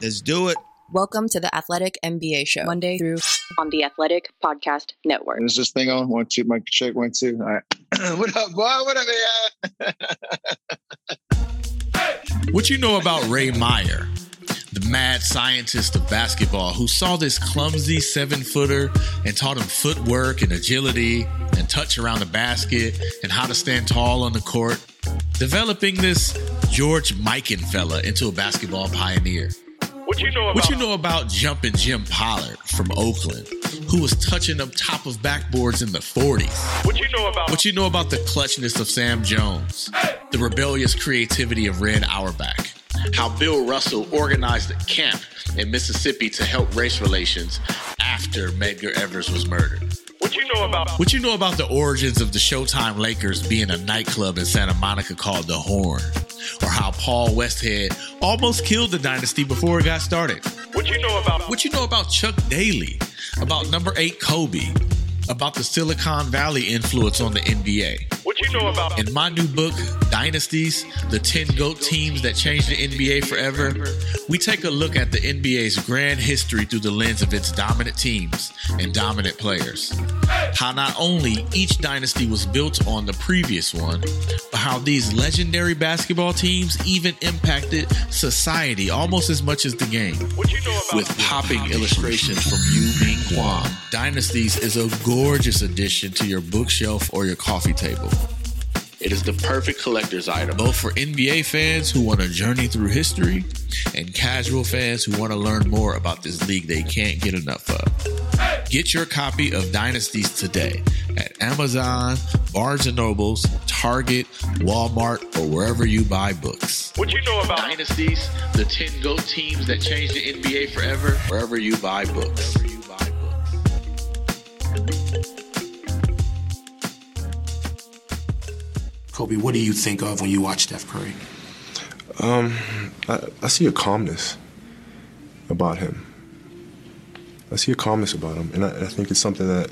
Let's do it. Welcome to the Athletic NBA Show, Monday through on the Athletic Podcast Network. Is this thing on? One, two, mic check, one, two. All right. what up, boy? What up, man? What you know about Ray Meyer, the mad scientist of basketball who saw this clumsy seven footer and taught him footwork and agility and touch around the basket and how to stand tall on the court, developing this George Mikan fella into a basketball pioneer. What you know about, What you know about jumping Jim Pollard from Oakland, who was touching up top of backboards in the 40s? what you know about What you know about the clutchness of Sam Jones, the rebellious creativity of Red Auerbach, how Bill Russell organized a camp in Mississippi to help race relations after Medgar Evers was murdered? what you know about What you know about the origins of the Showtime Lakers being a nightclub in Santa Monica called The Horn? Or how Paul Westhead almost killed the dynasty before it got started? what you know about What you know about Chuck Daly? About number eight Kobe? About the Silicon Valley influence on the NBA? You know about In my new book, Dynasties, the 10 GOAT teams that changed the NBA forever, we take a look at the NBA's grand history through the lens of its dominant teams and dominant players. How not only each dynasty was built on the previous one, but how these legendary basketball teams even impacted society almost as much as the game you know with popping illustrations from Yu Ming Kwan. Dynasties is a gorgeous addition to your bookshelf or your coffee table. It is the perfect collector's item, both for NBA fans who want to journey through history and casual fans who want to learn more about this league they can't get enough of. Get your copy of Dynasties today at Amazon, Barnes & Nobles, Target, Walmart, or wherever you buy books. what you know about Dynasties, the 10 GOAT teams that changed the NBA forever, wherever you buy books. Kobe, what do you think of when you watch Steph Curry? Um, I, I see a calmness about him. I see a calmness about him, and I, I think it's something that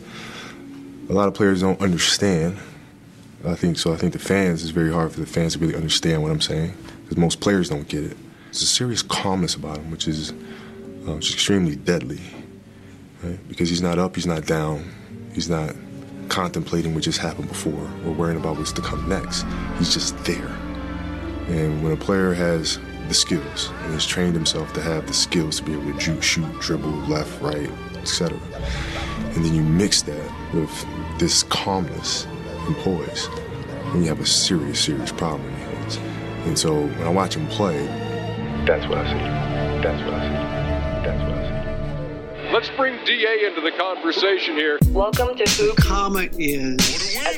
a lot of players don't understand. I think so. I think the fans is very hard for the fans to really understand what I'm saying because most players don't get it. There's a serious calmness about him, which is uh, which is extremely deadly, right? Because he's not up, he's not down, he's not contemplating what just happened before or worrying about what's to come next. He's just there. And when a player has the skills and has trained himself to have the skills to be able to juke, shoot, dribble, left, right, etc., and then you mix that with this calmness and poise, then you have a serious, serious problem in your hands. And so when I watch him play, that's what I see. That's what I see. Let's bring DA into the conversation here Welcome to Hoop Karma is.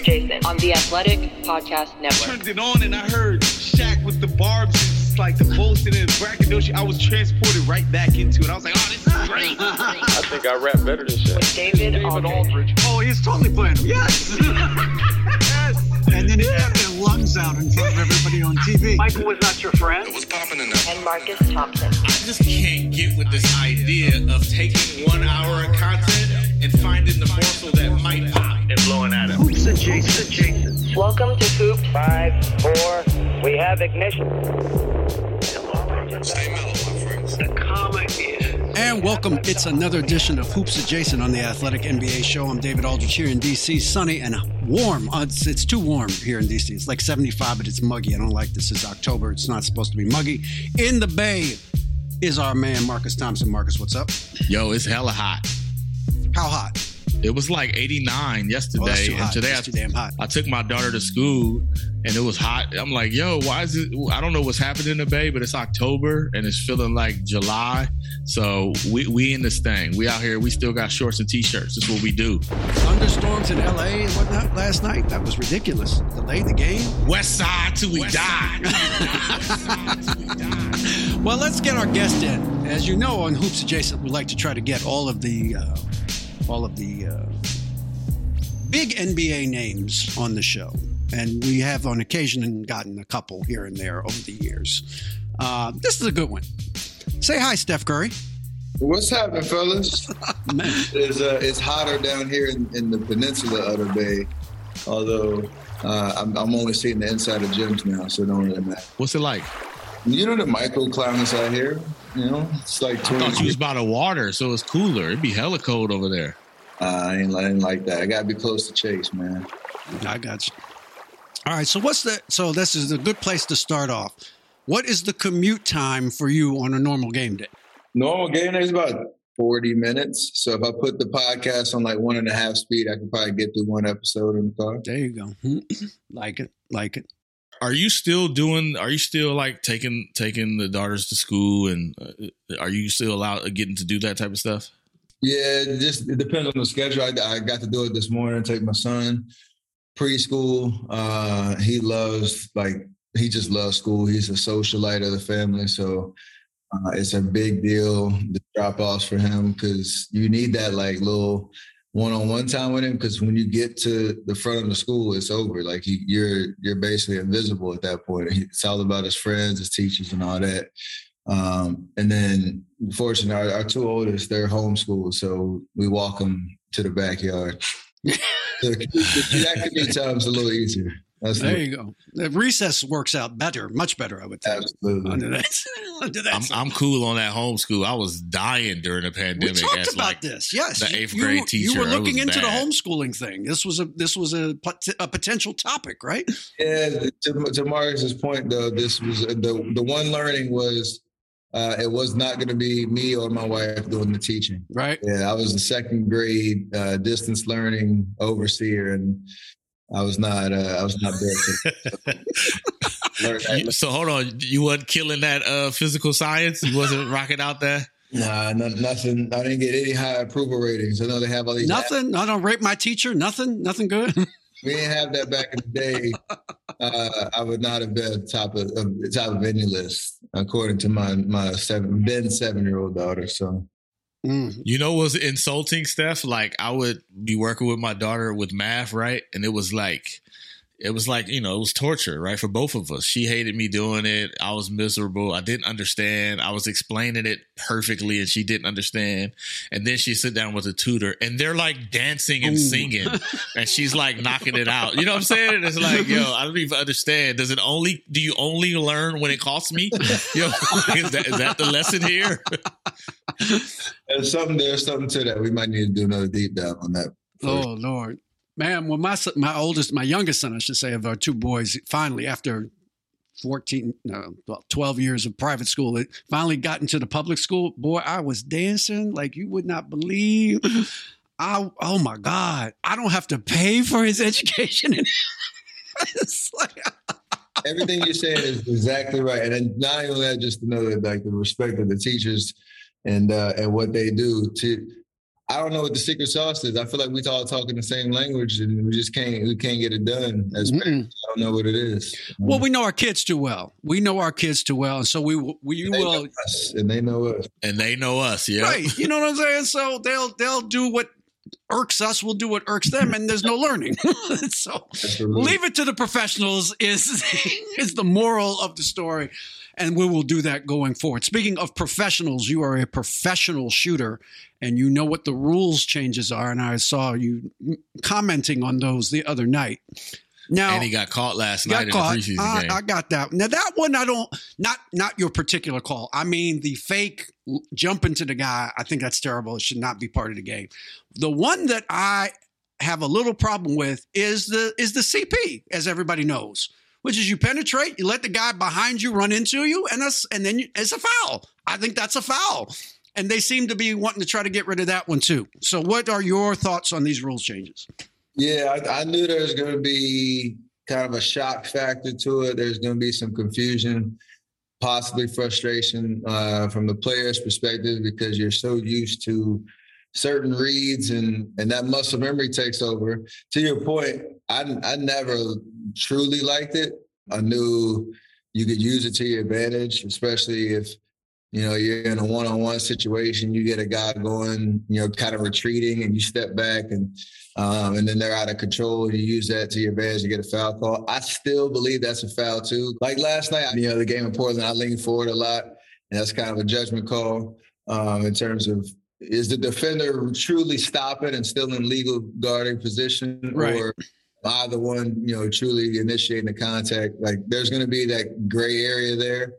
Jason on the Athletic Podcast Network. Turned it on and I heard Shaq with the barbs. It's like the bullshit and braggadocio. I was transported right back into it. I was like, oh, this is great. I think I rap better than Shaq David Aldridge. oh, he's totally playing. Yes. yes. And then he had their lungs out in front of everybody on TV. Michael was not your friend. It was popping in there. And Marcus Thompson. I just can't get with this idea of taking one hour of content and finding the morsel that might pop and blowing at it. Hoops adjacent. adjacent. Welcome to Hoop Five, four, we have ignition. Stay mellow, my friends. The karma is. And welcome. It's another edition of Hoops Adjacent on the Athletic NBA Show. I'm David Aldridge here in DC. Sunny and warm. Uh, it's, it's too warm here in DC. It's like 75, but it's muggy. I don't like this. It's October. It's not supposed to be muggy. In the Bay is our man Marcus Thompson. Marcus, what's up? Yo, it's hella hot. How hot? It was like 89 yesterday, Oh, and today I, too damn hot. I took my daughter to school, and it was hot. I'm like, yo, why is it? I don't know what's happening in the Bay, but it's October and it's feeling like July. So we we in this thing. We out here. We still got shorts and t-shirts. That's what we do. Thunderstorms in LA and whatnot last night. That was ridiculous. Delayed the game. West Side till we West die. Well, let's get our guest in. As you know, on Hoops Adjacent, we like to try to get all of the uh, all of the uh, big NBA names on the show, and we have on occasion gotten a couple here and there over the years. Uh, this is a good one. Say hi, Steph Curry. What's happening, fellas? it's, uh, it's hotter down here in, in the peninsula of the bay, although uh, I'm, I'm only seeing the inside of gyms now, so it don't really matter. What's it like? You know the microclimates out here. You know, it's like I thought you was by the water, so it's cooler. It'd be hella cold over there. Uh, I ain't, I ain't like that. I gotta be close to Chase, man. I got you. All right. So what's the? So this is a good place to start off. What is the commute time for you on a normal game day? Normal game day is about 40 minutes. So if I put the podcast on like one and a half speed, I can probably get through one episode in the car. There you go. like it. Like it. Are you still doing? Are you still like taking taking the daughters to school, and uh, are you still allowed getting to do that type of stuff? Yeah, it just it depends on the schedule. I, I got to do it this morning. Take my son preschool. Uh, he loves like he just loves school. He's a socialite of the family, so uh, it's a big deal the drop offs for him because you need that like little one-on-one time with him because when you get to the front of the school it's over like he, you're you're basically invisible at that point it's all about his friends his teachers and all that um, and then fortunately our, our two oldest they're homeschooled so we walk them to the backyard so that be time's a little easier That's there the- you go. The recess works out better, much better, I would think. Absolutely. Under that, under that I'm, I'm cool on that homeschool. I was dying during the pandemic. we pandemic. talked as about like this. Yes, the You- eighth you, grade were- teacher. You were looking was into the homeschooling thing. This was a this was a a potential topic, right? Yeah, to, to Marcus's point though, this was the the one learning was uh, it was not going to be me or my wife doing the teaching. Right. Yeah, I was the second grade uh, distance learning overseer, and I was not. Uh, I was not there to learn that. You- so hold on, you wasn't killing that uh, physical science. You wasn't rocking out there. Nah, no, nothing. I didn't get any high approval ratings. I know they have all these. Nothing. I don't rate my teacher. Nothing. Nothing good. We didn't have that back in the day. Uh, I would not have been top of, of top of any list, according to my my seven then seven year old daughter. So Mm. You know what's insulting, Steph? Like I would be working with my daughter with math, right? And it was like it was like, you know, it was torture, right? For both of us. She hated me doing it. I was miserable. I didn't understand. I was explaining it perfectly and she didn't understand. And then she sit down with a tutor and they're like dancing and Ooh. singing and she's like knocking it out. You know what I'm saying? It's like, yo, I don't even understand. Does it only do you only learn when it costs me? Yo, is that is that the lesson here? there's something. There's something to that. We might need to do another deep dive on that. Oh Lord, man! Well, my my oldest, my youngest son, I should say, of our two boys, finally after fourteen, no, well, twelve years of private school, it finally got into the public school. Boy, I was dancing like you would not believe. I oh my God, I don't have to pay for his education. Like- Everything you're saying is exactly right, and then not only that, just to know that like the respect of the teachers and uh, and what they do. To I don't know what the secret sauce is. I feel like we're all talking the same language, and we just can't we can't get it done as parents. I don't know what it is. well, we know our kids too well. We know our kids too well, and so we will- we They will us, and they know us. And they know us, yeah. Right. You know what I'm saying? So they'll they'll do what irks us, we'll do what irks them, and there's no learning. so Absolutely. leave it to the professionals is is the moral of the story. And we will do that going forward. Speaking of professionals, you are a professional shooter and you know what the rules changes are. And I saw you commenting on those the other night. Now, and he got caught last got night in caught. the preseason I, game. I got that. Now that one, I don't not not your particular call. I mean the fake jump into the guy. I think that's terrible. It should not be part of the game. The one that I have a little problem with is the is the CP, as everybody knows, which is you penetrate, you let the guy behind you run into you, and that's and then you, it's a foul. I think that's a foul. And they seem to be wanting to try to get rid of that one too. So, what are your thoughts on these rules changes? Yeah, I, I knew there was going to be kind of a shock factor to it. There's going to be some confusion, possibly frustration uh, from the player's perspective because you're so used to certain reads and and that muscle memory takes over. To your point, I I never truly liked it. I knew you could use it to your advantage, especially if you know you're in a one-on-one situation. You get a guy going, you know, kind of retreating, and you step back, and um, and then they're out of control. You use that to your advantage to get a foul call. I still believe that's a foul too. Like last night, you know, the game in Portland, I leaned forward a lot, and that's kind of a judgment call um, in terms of is the defender truly stopping and still in legal guarding position, Right. or I the one you know truly initiating the contact? Like there's going to be that gray area there.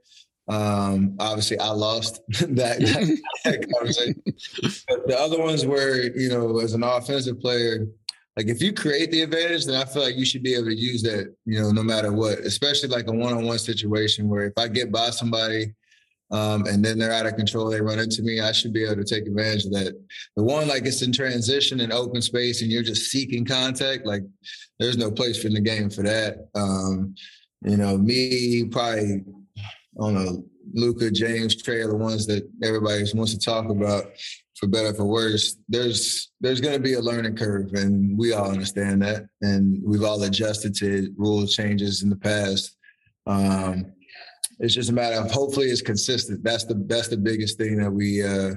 Um, obviously, I lost that, that, that conversation. But the other ones where you know, as an offensive player, like if you create the advantage, then I feel like you should be able to use that, you know, no matter what. Especially like a one-on-one situation where if I get by somebody um, and then they're out of control, they run into me, I should be able to take advantage of that. The one like it's in transition and open space and you're just seeking contact, like there's no place for in the game for that. Um, you know, me probably I don't know, Luka, James, Trae are the ones that everybody wants to talk about for better or for worse. There's there's going to be a learning curve, and we all understand that, and we've all adjusted to rule changes in the past. Um, it's just a matter of hopefully it's consistent. That's the that's the biggest thing that we uh,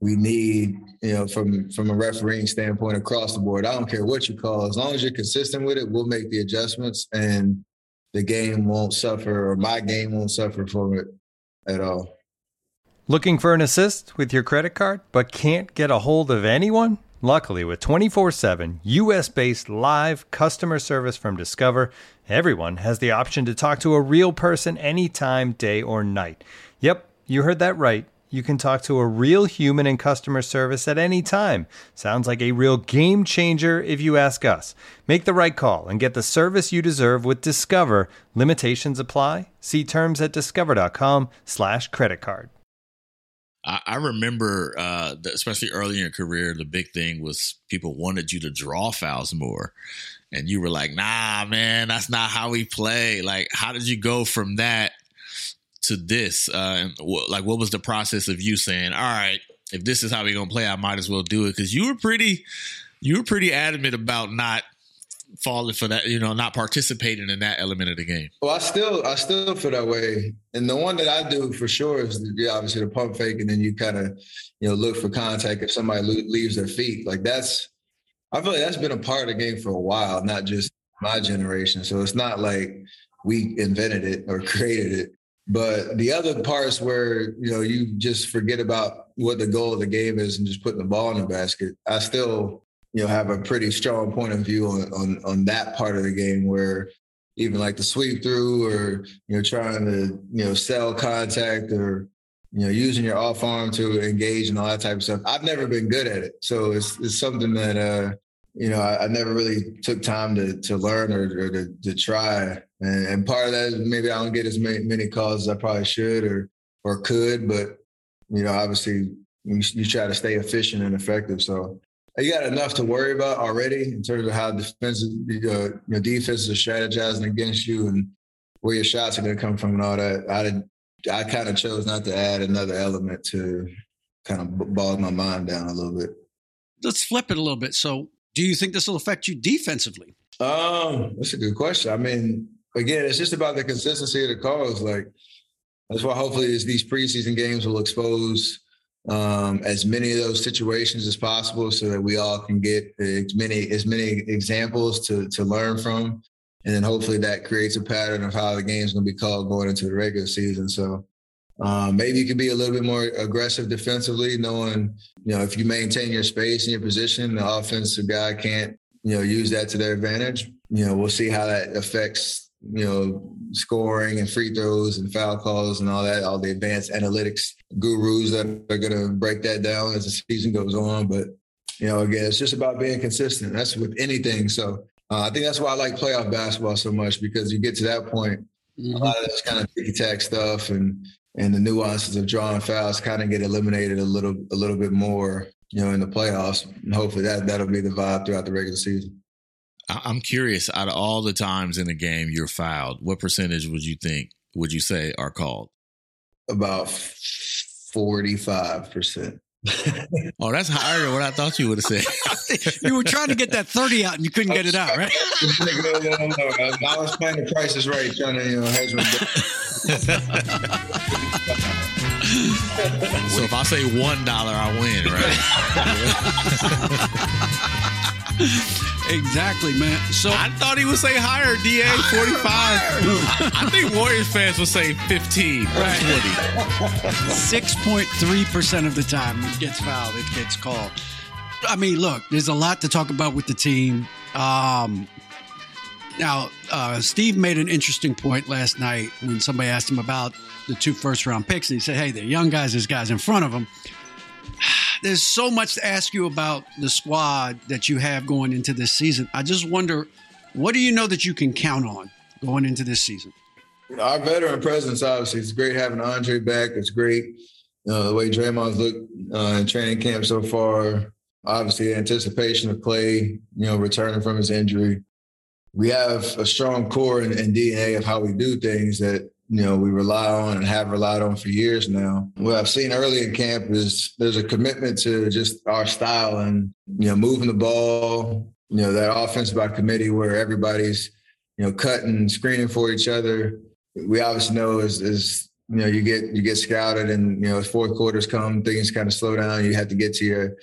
we need, you know, from from a refereeing standpoint across the board. I don't care what you call, as long as you're consistent with it, we'll make the adjustments, and the game won't suffer, or my game won't suffer from it at all. Looking for an assist with your credit card, but can't get a hold of anyone? Luckily, with 24 7 US based live customer service from Discover, everyone has the option to talk to a real person anytime, day or night. Yep, you heard that right. You can talk to a real human in customer service at any time. Sounds like a real game changer if you ask us. Make the right call and get the service you deserve with Discover. Limitations apply. See terms at discover.com/slash credit card. I, remember, uh, especially early in your career, the big thing was people wanted you to draw fouls more. And you were like, nah, man, that's not how we play. Like, how did you go from that to this? Uh, wh- like, what was the process of you saying, all right, if this is how we're to play, I might as well do it? Because you were pretty, you were pretty adamant about not falling for that, you know, not participating in that element of the game. Well, I still I still feel that way, and the one that I do for sure is the, obviously the pump fake, and then you kind of you know look for contact if somebody leaves their feet. Like that's I feel like that's been a part of the game for a while, not just my generation. So it's not like we invented it or created it. But the other parts where you know you just forget about what the goal of the game is and just putting the ball in the basket, I still you know have a pretty strong point of view on on, on that part of the game where even like the sweep through or you know trying to you know sell contact or you know using your off arm to engage and all that type of stuff. I've never been good at it, so it's it's something that uh you know I, I never really took time to to learn or, or to to try. And, and part of that is maybe I don't get as many, many calls as I probably should or or could, but you know obviously you, you try to stay efficient and effective. So you got enough to worry about already in terms of how defensive uh, your defenses are strategizing against you and where your shots are going to come from and all that. I I kind of chose not to add another element to kind of bog my mind down a little bit. Let's flip it a little bit. So, do you think this will affect you defensively? Um, that's a good question. I mean, again, it's just about the consistency of the calls. Like that's why hopefully is these preseason games will expose um, as many of those situations as possible, so that we all can get as many as many examples to to learn from, and then hopefully that creates a pattern of how the game's going to be called going into the regular season. So. Um, maybe you can be a little bit more aggressive defensively, knowing you know if you maintain your space and your position, the offensive guy can't you know use that to their advantage. You know, we'll see how that affects you know scoring and free throws and foul calls and all that. All the advanced analytics gurus that are going to break that down as the season goes on. But you know, again, it's just about being consistent. That's with anything. So uh, I think that's why I like playoff basketball so much because you get to that point, mm-hmm. a lot of this kind of ticky tack stuff and and the nuances of drawing fouls kind of get eliminated a little a little bit more, you know, in the playoffs. And hopefully that that'll be the vibe throughout the regular season. I- I'm curious. Out of all the times in a game you're fouled, what percentage would you think would you say are called? About forty five percent. oh, that's higher than what I thought you would have said. you were trying to get that 30 out and you couldn't get it out, right? no, no, no, no. I was playing the price is right, trying to you know hedge my so if I say one dollar, I win, right? Exactly, man. So I thought he would say higher, Da forty five. I think Warriors fans would say fifteen right. Six point three percent of the time it gets fouled, it gets called. I mean, look, there's a lot to talk about with the team. Um, now, uh, Steve made an interesting point last night when somebody asked him about the two first round picks, and he said, "Hey, they're young guys. There's guys in front of them." There's so much to ask you about the squad that you have going into this season. I just wonder, what do you know that you can count on going into this season? Our veteran presence, obviously, it's great having Andre back. It's great uh, the way Draymond's looked uh, in training camp so far. Obviously, anticipation of Clay, you know, returning from his injury. We have a strong core and, and DNA of how we do things that you know we rely on and have relied on for years now. What I've seen early in camp is there's a commitment to just our style and you know moving the ball. You know that offense by committee where everybody's you know cutting, screening for each other. We obviously know is is you know you get you get scouted and you know fourth quarters come things kind of slow down. You have to get to your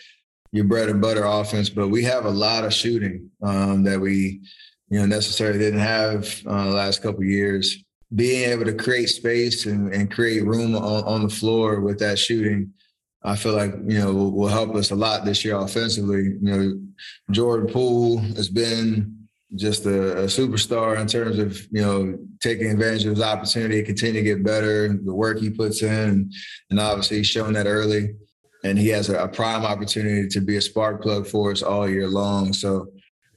your bread and butter offense, but we have a lot of shooting um, that we you know necessarily didn't have uh, the last couple years being able to create space and, and create room on, on, the floor with that shooting, I feel like you know will, will, help us a lot this year offensively. You know, Jordan Poole has been just a, a, superstar in terms of you know taking advantage of his opportunity, continue to get better, the work he puts in, and obviously he's shown that early. And he has a, a prime opportunity to be a spark plug for us all year long. So,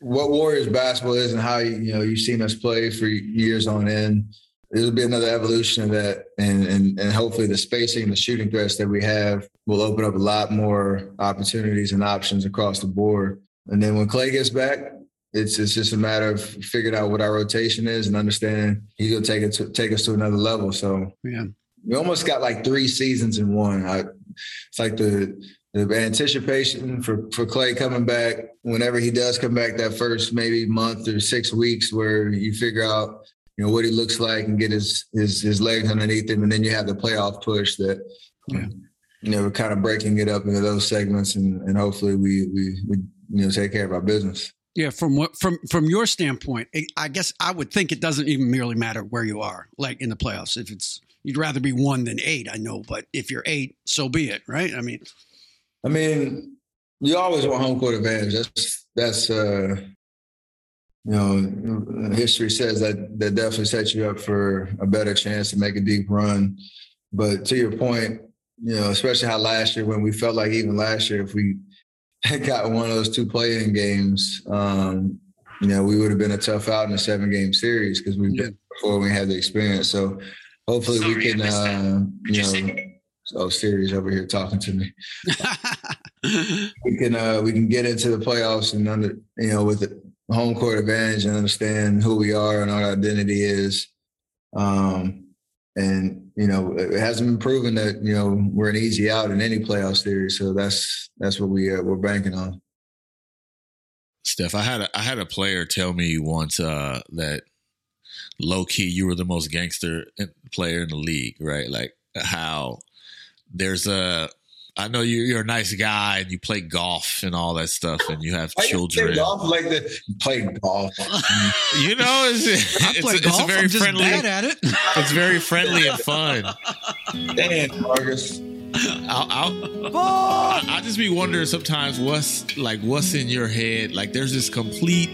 what Warriors basketball is and how you know you've seen us play for years on end it'll be another evolution of that and, and and hopefully the spacing and the shooting threats that we have will open up a lot more opportunities and options across the board. And then when clay gets back it's it's just a matter of figuring out what our rotation is and understanding he's gonna take it to take us to another level. So yeah. we almost got like three seasons in one. I, it's like the the anticipation for, for Clay coming back, whenever he does come back that first maybe month or six weeks where you figure out you know what he looks like and get his his his legs underneath him, and then you have the playoff push that. Yeah. You know, we're kind of breaking it up into those segments, and, and hopefully we, we we you know take care of our business. Yeah, from what from from your standpoint, I guess I would think it doesn't even merely matter where you are, like in the playoffs. If it's you'd rather be one than eight, I know, but if you're eight, so be it, right? I mean, I mean, you always want home court advantage. That's that's uh, you know, history says that that definitely sets you up for a better chance to make a deep run. But to your point, you know, especially how last year when we felt like even last year, if we had got one of those two play-in games, um, you know, we would have been a tough out in a seven game series because we've been before we had the experience. So hopefully Sorry, we can, uh, you know, oh, series over here talking to me. we can uh, we can get into the playoffs and under you know with it home court advantage and understand who we are and our identity is. Um, and you know, it hasn't been proven that you know we're an easy out in any playoff series. So that's that's what we uh, we're banking on. Steph, I had a, I had a player tell me once uh, that low key you were the most gangster player in the league, right? Like how there's a I know you, you're a nice guy and you play golf and all that stuff, and you have children. golf like the play golf. you know, it's, it's, it's, it's very I'm friendly. at it. it's very friendly and fun. Damn, Marcus. I'll, I'll, I, I just be wondering sometimes what's like what's in your head. Like there's this complete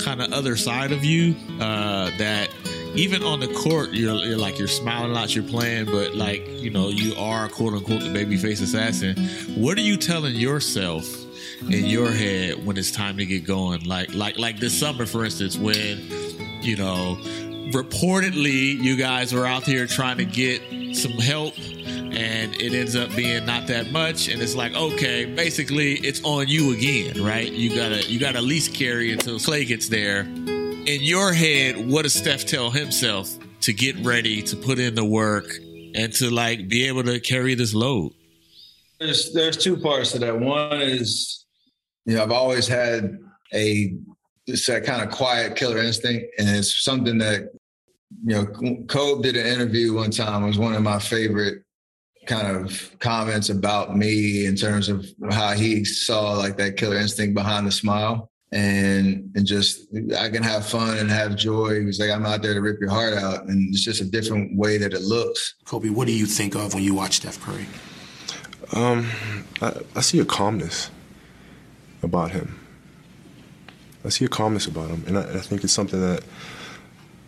kind of other side of you uh, that even on the court, you're, you're, like you're smiling a lot, you're playing, but like you know you are quote unquote the babyface assassin. What are you telling yourself in your head when it's time to get going? Like like like this summer, for instance, when you know reportedly you guys were out here trying to get some help and and it ends up being not that much and it's like okay basically it's on you again right you gotta you gotta at least carry until clay gets there in your head what does steph tell himself to get ready to put in the work and to like be able to carry this load? There's there's two parts to that. One is you know i've always had a that kind of quiet killer instinct and it's something that you know Kobe did an interview one time it was one of my favorite kind of comments about me in terms of how he saw like that killer instinct behind the smile and and just I can have fun and have joy. He was like, I'm out there to rip your heart out, and it's just a different way that it looks. Kobe, what do you think of when you watch Steph Curry? Um, I, I see a calmness about him. I see a calmness about him, and I, I think it's something that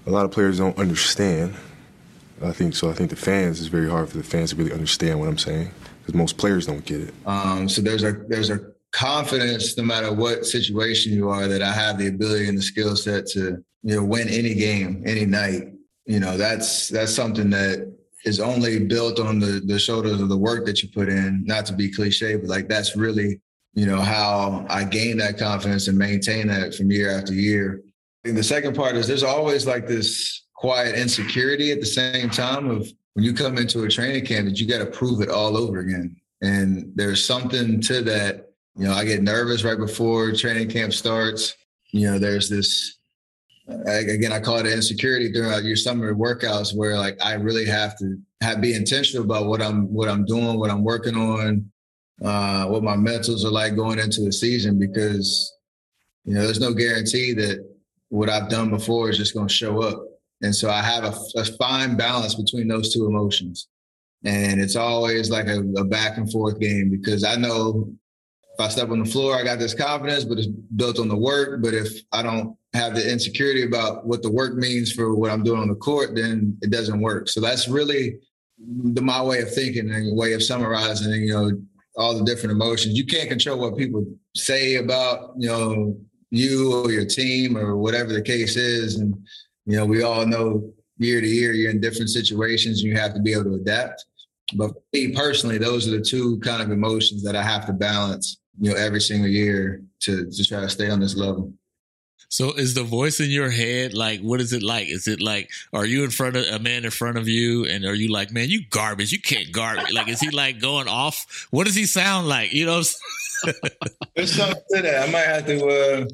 a lot of players don't understand. I think so. I think the fans is very hard for the fans to really understand what I'm saying because most players don't get it. Um, so there's a there's a confidence no matter what situation you are that I have the ability and the skill set to you know win any game any night. You know that's that's something that is only built on the the shoulders of the work that you put in. Not to be cliche, but like that's really you know how I gain that confidence and maintain that from year after year. And the second part is there's always like this quiet insecurity at the same time of when you come into a training camp that you got to prove it all over again. And there's something to that. You know, I get nervous right before training camp starts. You know, there's this again, I call it insecurity throughout your summer workouts where like I really have to have be intentional about what I'm what I'm doing, what I'm working on, uh, what my mentals are like going into the season because you know there's no guarantee that what I've done before is just going to show up. And so I have a, a, fine balance between those two emotions. And it's always like a, a, back and forth game because I know if I step on the floor, I got this confidence, but it's built on the work. But if I don't have the insecurity about what the work means for what I'm doing on the court, then it doesn't work. So that's really the, my way of thinking and way of summarizing, you know, all the different emotions. You can't control what people say about, you know, you or your team or whatever the case is. And, you know, we all know year to year you're in different situations and you have to be able to adapt. But me personally, those are the two kind of emotions that I have to balance, you know, every single year to, to try to stay on this level. So is the voice in your head like what is it like? Is it like are you in front of a man in front of you and are you like, man, you garbage, you can't garbage. Like is he like going off? What does he sound like? You know There's something to that. I might have to uh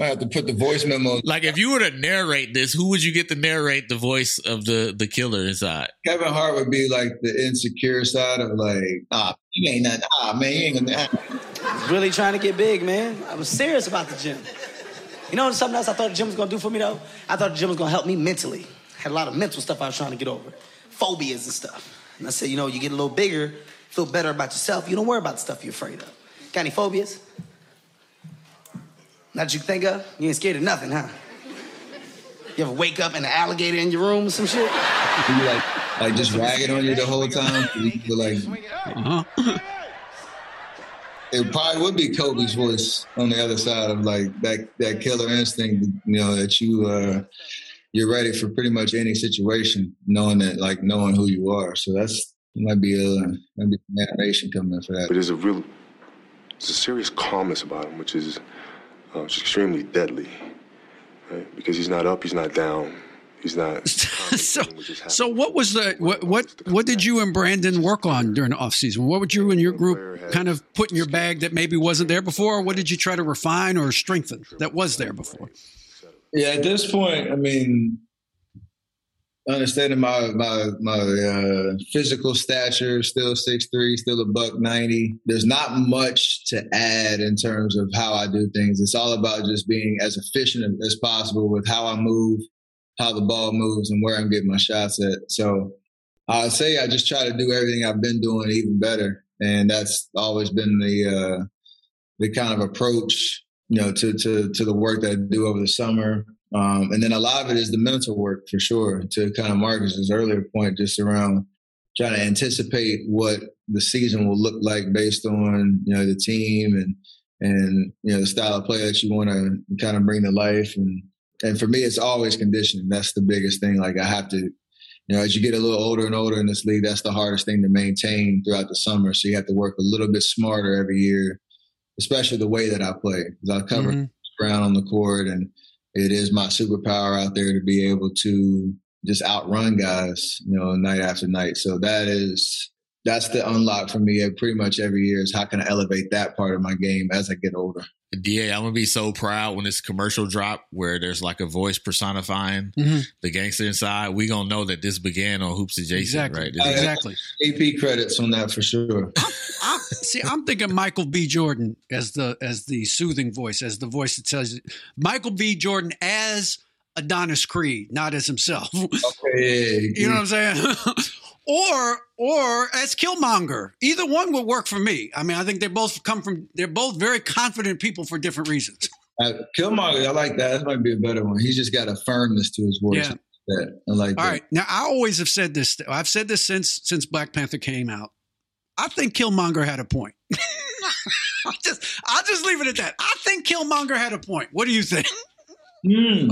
I have to put the voice memo. Like if you were to narrate this, who would you get to narrate the voice of the the killer inside? Kevin Hart would be like the insecure side of like, ah, you ain't nothing. Ah, man, you ain't gonna. Really trying to get big, man. I was serious about the gym. You know something else I thought the gym was gonna do for me though? I thought the gym was gonna help me mentally. I had a lot of mental stuff I was trying to get over, phobias and stuff. And I said, you know, you get a little bigger, feel better about yourself. You don't worry about the stuff you're afraid of. Got any phobias? Not that you think of? You ain't scared of nothing, huh? You ever wake up and an alligator in your room or some shit? You like, like just ragging on you the whole time? You like, uh-huh. it probably would be Kobe's voice on the other side of like that that killer instinct, you know, that you uh you're ready for pretty much any situation, knowing that like knowing who you are. So that's might be a might be some animation coming for that. But there's a real there's a serious calmness about him, which is uh, which is extremely deadly. Right? Because he's not up, he's not down. He's not. so, so what was the what what what did you and Brandon work on during the off season? What would you and your group kind of put in your bag that maybe wasn't there before? Or what did you try to refine or strengthen that was there before? Yeah, at this point, I mean, understanding my my my uh, physical stature, still six three, still a buck ninety. There's not much to add in terms of how I do things. It's all about just being as efficient as possible with how I move, how the ball moves, and where I'm getting my shots at. So I'd say I just try to do everything I've been doing even better, and that's always been the uh, the kind of approach you know to to to the work that I do over the summer. Um, and then a lot of it is the mental work for sure. To kind of Marcus's earlier point, just around trying to anticipate what the season will look like based on you know the team and and you know the style of play that you want to kind of bring to life. And and for me, it's always conditioning. That's the biggest thing. Like I have to you know, as you get a little older and older in this league, that's the hardest thing to maintain throughout the summer. So you have to work a little bit smarter every year, especially the way that I play. Because I cover Mm-hmm. ground on the court, and it is my superpower out there to be able to just outrun guys, you know, night after night. So that is that's the unlock for me uh, pretty much every year is how can I elevate that part of my game as I get older. Da, I'm gonna be so proud when this commercial drop where there's like a voice personifying Mhm. the gangster inside. We gonna know that this began on Hoops Adjacent, Exactly. right? This Exactly. AP credits on that for sure. I, see, I'm thinking Michael B. Jordan as the as the soothing voice, as the voice that tells you Michael B. Jordan as Adonis Creed, not as himself. Okay, You know what I'm saying? or or as Killmonger. Either one would work for me. I mean, I think they both come from they're both very confident people for different reasons. Uh, Killmonger, I like that. That might be a better one. He's just got a firmness to his voice. Yeah. That I like. All that. right. Now I always have said this. I've said this since since Black Panther came out. I think Killmonger had a point. I'll just I'll just leave it at that. I think Killmonger had a point. What do you think? Hmm.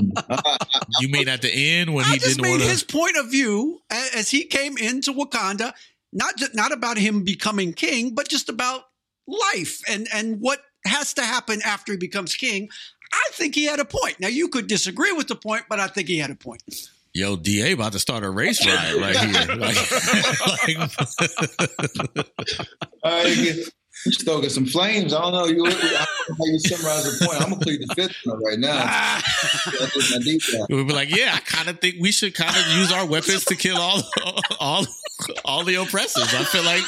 you mean at the end when I he just didn't mean want to? his point of view as he came into Wakanda, not just, not about him becoming king, but just about life and and what has to happen after he becomes king. I think he had a point. Now you could disagree with the point, but I think he had a point. Yo, Da about to start a race riot right here. Like, All right, get, you stoking some flames. I don't know. You, I don't know how you summarize the point. I'm gonna plead the fifth one right now. That's just my deep dive. we'll be like, yeah, I kind of think we should kind of use our weapons to kill all all all the oppressors. I feel like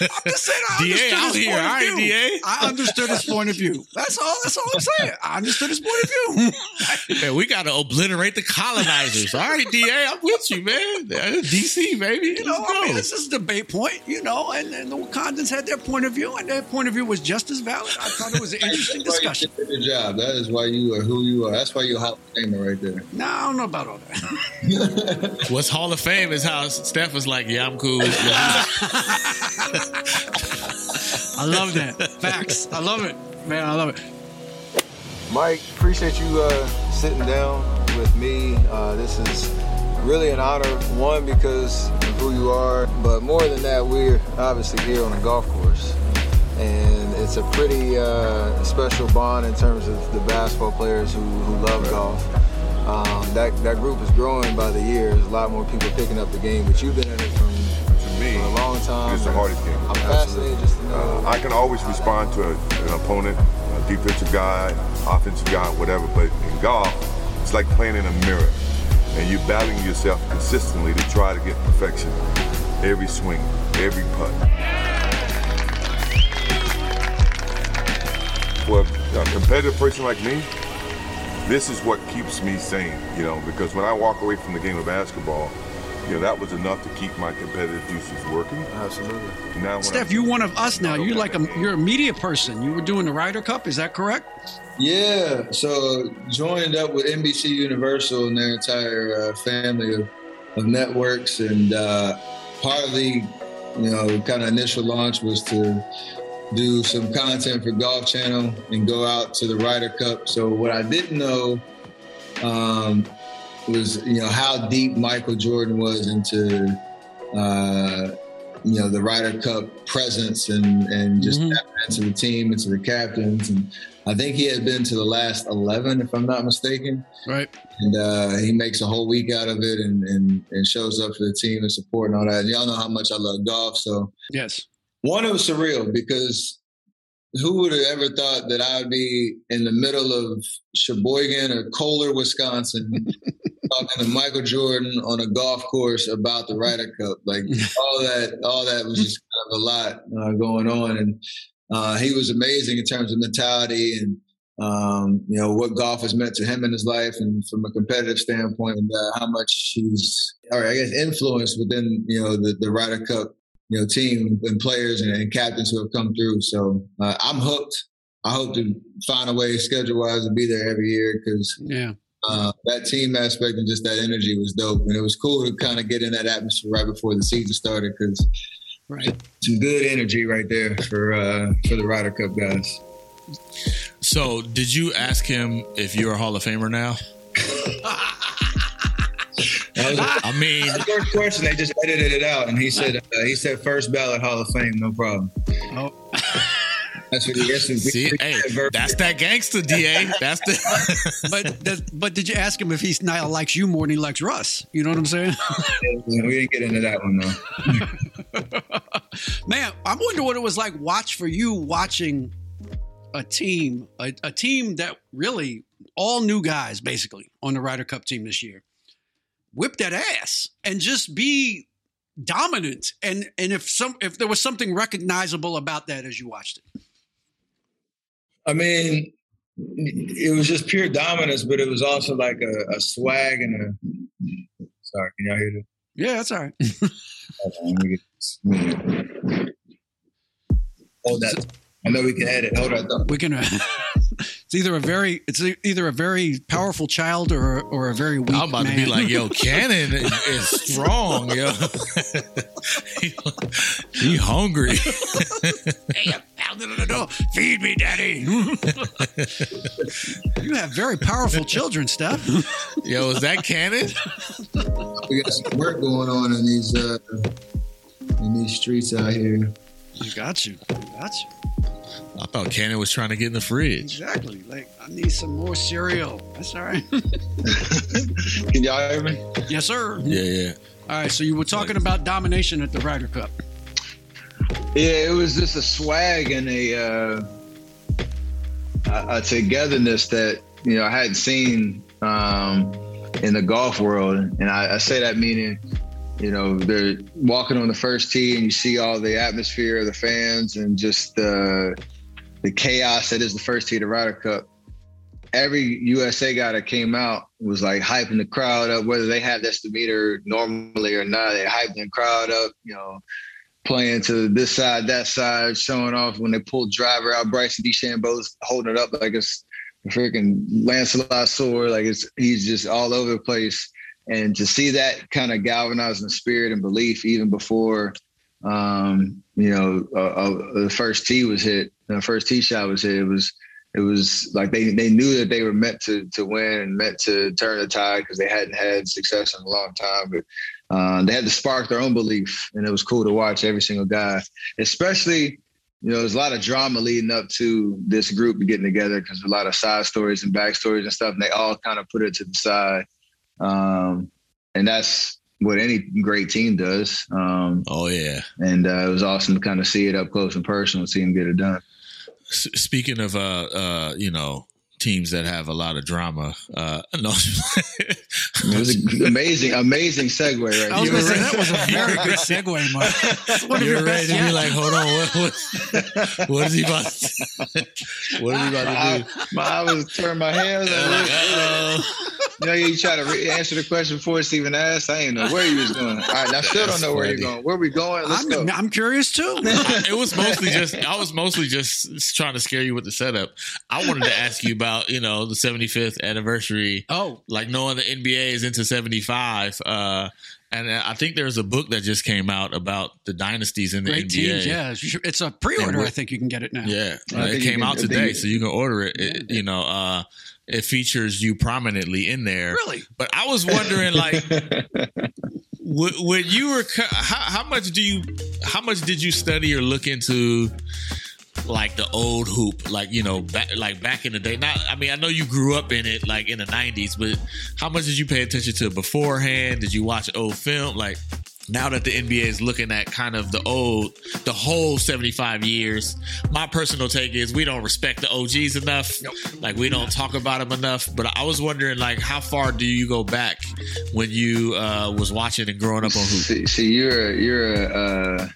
I'm just saying, I DA out here. All right. DA. I understood his point of view. That's all. That's all I'm saying. I understood his point of view. man, we got to obliterate the colonizers. All right, Da, I'm with you, man. DC, baby. You know, I mean, this is a debate point, you know, and, and the Wakandans had their point of view, and their point of view was just as valid. I thought it was an interesting That's why discussion. you did your job. That is why you are who you are. That's why you're a Hall of Famer right there. No, I don't know about all that. What's Hall of Fame is how Steph was like, yeah, I'm cool. I love that. Facts. I love it. Man, I love it. Mike, appreciate you uh, sitting down with me. Uh, this is really an honor, one, because of who you are, but more than that, we're obviously here on a golf course. And it's a pretty uh, special bond in terms of the basketball players who, who love golf. Um, that, that group is growing by the years. A lot more people picking up the game, but you've been in it from To me, for a long time. it's the hardest game. I'm fascinated just to know. Uh, I can always respond to a, an opponent, a defensive guy, offensive guy, whatever. But in golf, it's like playing in a mirror, and you're battling yourself consistently to try to get perfection. Every swing, every putt. For a competitive person like me, this is what keeps me sane. You know, because when I walk away from the game of basketball, you know that was enough to keep my competitive juices working. Absolutely. Now, Steph, you're one of us now. You're like a you're a media person. You were doing the Ryder Cup. Is that correct? Yeah, so joined up with NBC Universal and their entire uh, family of, of networks, and uh, part of the you know kind of initial launch was to do some content for Golf Channel and go out to the Ryder Cup. So what I didn't know um, was you know how deep Michael Jordan was into uh, you know the Ryder Cup presence and and just tapping into the team, into the captains, and I think he had been to the last eleven, if I'm not mistaken. Right. And uh, he makes a whole week out of it and, and and shows up for the team and support and all that. And y'all know how much I love golf, so Yes. one, it was surreal because who would have ever thought that I would be in the middle of Sheboygan or Kohler, Wisconsin, talking to Michael Jordan on a golf course about the Ryder Cup? Like all that, all that was just kind of a lot uh, going on, and uh, he was amazing in terms of mentality and. Um, you know what golf has meant to him in his life, and from a competitive standpoint, and uh, how much he's, or I guess, influenced within you know the the Ryder Cup you know, team and players and, and captains who have come through. So uh, I'm hooked. I hope to find a way schedule wise to be there every year because Yeah. Uh, that team aspect and just that energy was dope. And it was cool to kind of get in that atmosphere right before the season started because right. some good energy right there for uh, for the Ryder Cup guys. So, did you ask him if you're a Hall of Famer now? Uh, I mean, the first question they just edited it out, and he said uh, he said first ballot Hall of Fame, no problem. That's what he gets. See, hey, that's that gangster, Da. That's the. but that, but did you ask him if he now likes you more than he likes Russ? You know what I'm saying? we didn't get into that one though. Man, I wonder what it was like watch for you watching a team, a, a team that really all new guys basically on the Ryder Cup team this year, whip that ass and just be dominant. And and if some if there was something recognizable about that as you watched it. I mean, it was just pure dominance, but it was also like a, a swag and a. Sorry, can y'all hear that? Yeah, that's all right. Hold that. I know we can edit. Hold on. Though. We can. Uh, it's either a very it's either a very powerful child or or a very weak. I'm about man. to be like, yo, Canon is strong, yo. he, he hungry. hey, I pounded on the door. Feed me, daddy. you have very powerful children, Steph. yo, is that Canon? We got some work going on in these uh, in these streets out here. I got you. I got you. I thought Canon was trying to get in the fridge. Exactly. Like, I need some more cereal. That's all right. Can y'all hear me? Yes, sir. Yeah, yeah. All right. So you were talking about domination at the Ryder Cup. Yeah, it was just a swag and a uh, a, a togetherness that you know I hadn't seen um, in the golf world, and I, I say that meaning you know they're walking on the first tee and you see all the atmosphere of the fans and just the the chaos that is the first tee the Ryder Cup. Every USA guy that came out was like hyping the crowd up, whether they had this demeanor normally or not. They hyping the crowd up, you know, playing to this side, that side, showing off when they pulled driver out. Bryson DeChambeau's holding it up like it's a freaking Lancelot sword, like it's he's just all over the place and to see that kind of galvanizing spirit and belief even before um, you know uh, uh, the first tee was hit the first tee shot was hit it was it was like they they knew that they were meant to to win and meant to turn the tide because they hadn't had success in a long time but uh, they had to spark their own belief and it was cool to watch every single guy especially you know, there's a lot of drama leading up to this group getting together because a lot of side stories and backstories and stuff, and they all kind of put it to the side. Um, and that's what any great team does. Um, oh yeah, and uh, it was awesome to kind of see it up close and personal, see him get it done. S- speaking of, uh, uh, you know, teams that have a lot of drama. Uh, no, it was amazing, amazing segue right I was gonna say, that was a very good segue, Mark. One You're ready best to be like, hold on, what, what, what is he about? To, what is he about to do? My, I was turning my head. I was like, Uh-oh. you know, you try to re- answer the question before it's even asked. I didn't know where you was going. All right, I still don't know where you're going. Where we going? Let's go. I'm, I'm curious too. it was mostly just I was mostly just trying to scare you with the setup. I wanted to ask you about you know the 75th anniversary. Oh, like knowing the NBA is into 75. Uh, and I think there's a book that just came out about the dynasties in the Great NBA. teams, yeah. It's a pre-order. I think you can get it now. Yeah, I it came can- out today, so you can order it. It- You know, uh, it features you prominently in there. Really? But I was wondering, like, when, when you were, how, how much do you, how much did you study or look into, like the old hoop, like you know, back, like back in the day? Not, I mean, I know you grew up in it, like in the '90s, but how much did you pay attention to beforehand? Did you watch old film, like? now that the NBA is looking at kind of the old, the whole 75 years, my personal take is we don't respect the OGs enough. Like we don't talk about them enough. But I was wondering, like, how far do you go back when you uh, was watching and growing up on hoop? See, see you're you're a, uh,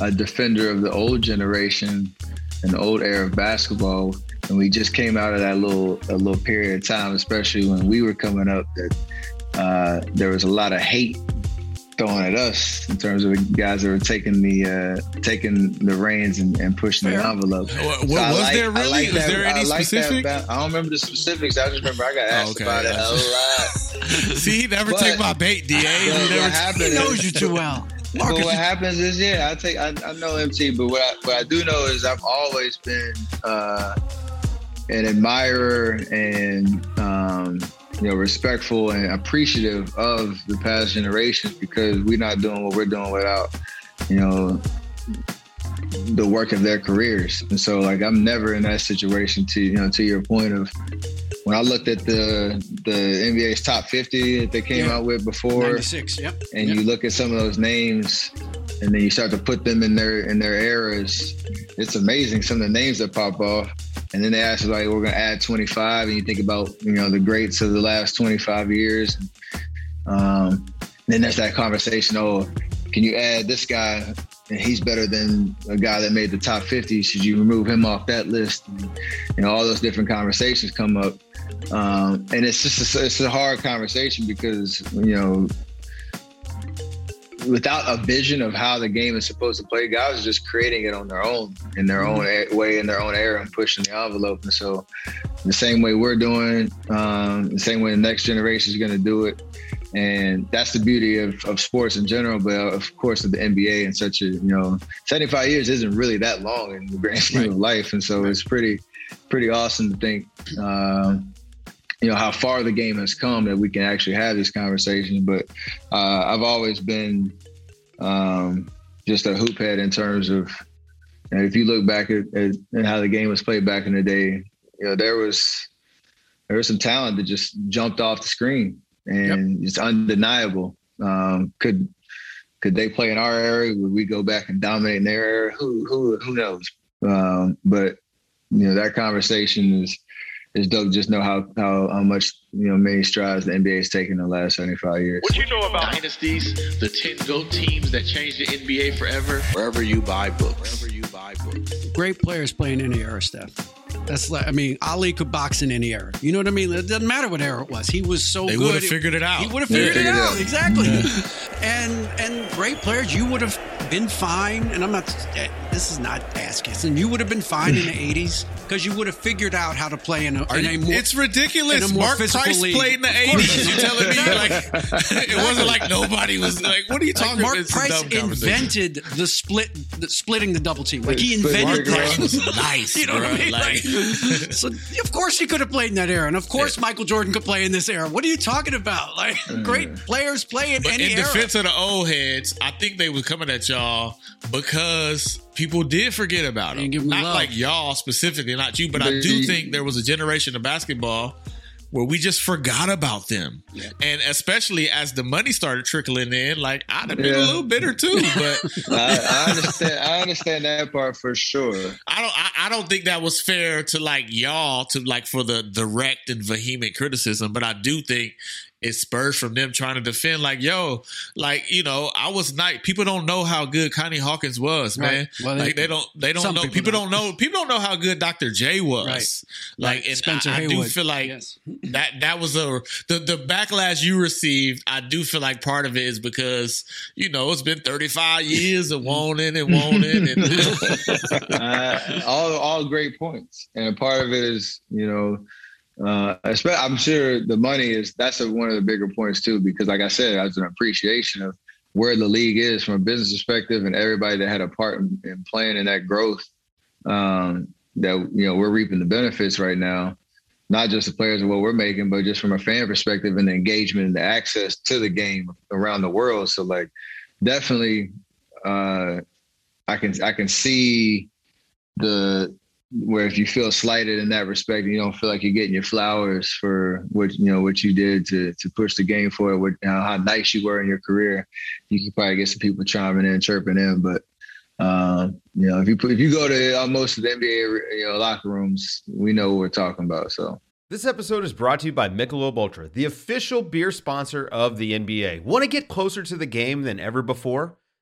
a defender of the old generation, an old era of basketball, and we just came out of that little a little period of time, especially when we were coming up. That uh, there was a lot of hate thrown at us in terms of the guys that were taking the uh, taking the reins and, and pushing the envelope. What- So was like- there really? like Was that- there any I like that specific? ba- I don't remember the specifics. I just remember I got asked okay, about it a lot. See, he never But- take my bait, Da. He never- He knows you too well. But Marcus, what happens is, yeah, I take, I, I know MT, but what I, what I do know is I've always been uh, an admirer and um, you know, respectful and appreciative of the past generations because we're not doing what we're doing without, you know, the work of their careers. And so like I'm never in that situation to, you know, to your point of when I looked at the the NBA's top 50 that they came Yeah. out with before 96, yep. and yep. you look at some of those names and then you start to put them in their in their eras it's amazing some of the names that pop off and then they ask like we're going to add 25 and you think about you know the greats of the last 25 years um, then there's that conversation oh can you add this guy and he's better than a guy that made the top 50 should you remove him off that list and, you know all those different conversations come up um, and it's just a, it's a hard conversation because you know without a vision of how the game is supposed to play, guys are just creating it on their own, in their own a- way, in their own era, and pushing the envelope. And so, the same way we're doing, um, the same way the next generation is going to do it. And that's the beauty of, of sports in general, but of course of the NBA and such a, you know, 75 years isn't really that long in the grand scheme of life. And so it's pretty, pretty awesome to think, um, you know how far the game has come that we can actually have these conversations. But uh, I've always been um, just a hoop head in terms of you know, if you look back at, at, at how the game was played back in the day, you know there was there was some talent that just jumped off the screen and it's undeniable. Um, could could they play in our area? Would we go back and dominate in their area? Who who who knows? Um, but you know that conversation is is dope. to Just know how, how how much you know many strides the NBA has taken in the last seventy five years. What you know about dynasties, the 10 GOAT teams that changed the NBA forever? Wherever you buy books. Wherever you buy books. Great players play in any era, Steph. That's like, I mean, Ali could box in any era. You know what I mean? It doesn't matter what era it was. He was so They good. would've figured it out. He would have They figured it figured it out. out. Exactly. And and great players, you would have been fine. And I'm not, this is not ass kissing. You would have been fine in the 80s because you would have figured out how to play in a, Are in a more. it's ridiculous. in a more Mark Price league. played in the 80s. You're telling me like it wasn't like nobody was like, what are you Like talking Mark about? It's a Price invented the split, the splitting the double team. Like he invented Mark that. Was nice, You know what I mean? Like- Like, so of course he could have played in that era, and of course Michael Jordan could play in this era. What are you talking about? Like great players play in But any in era. defense of the old heads, I think they were coming at y'all because people did forget about 'em Not love. like y'all specifically, not you, but I do think there was a generation of basketball where we just forgot about them. And especially as the money started trickling in, like I'd have been a little bitter too. But I, I understand. I understand that part for sure. I don't I, I don't think that was fair to like y'all to like for the direct and vehement criticism, but I do think it spurs from them trying to defend like yo like you know i was night people don't know how good connie hawkins was man Well, like they don't they don't know people people, don't. don't know people don't know how good dr j was Right. like Right. and Spencer I, I do feel like Yes. that that was a the the backlash you received i do feel like part of it is because you know it's been 35 years of wanting and wanting and uh, all all great points, and a part of it is you know, uh, I'm sure the money is that's a, one of the bigger points too, because like I said, as an appreciation of where the league is from a business perspective, and everybody that had a part in, in playing in that growth, um, that you know we're reaping the benefits right now. Not just the players and what we're making, but just from a fan perspective and the engagement and the access to the game around the world. So like, definitely, uh, I can I can see the where if you feel slighted in that respect, you don't feel like you're getting your flowers for what you know what you did to to push the game forward. What, how, nice you were in your career, you could probably get some people chiming in, chirping in. But um, you know, if you put, if you go to uh, most of the NBA you know, locker rooms, we know what we're talking about. So. This episode is brought to you by Michelob Ultra, the official beer sponsor of the NBA. Want to get closer to the game than ever before?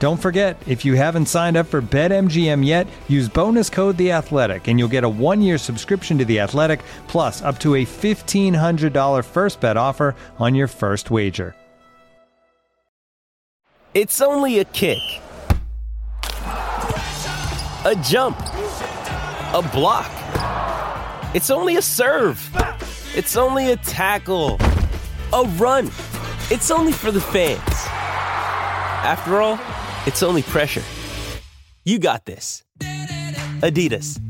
Don't forget, if you haven't signed up for BetMGM yet, use bonus code The Athletic, and you'll get a one-year subscription to The Athletic, plus up to a fifteen hundred dollar first bet offer on your first wager. It's only a kick, a jump, a block. It's only a serve. It's only a tackle, a run. It's only for the fans. After all. It's only pressure. You got this. Adidas.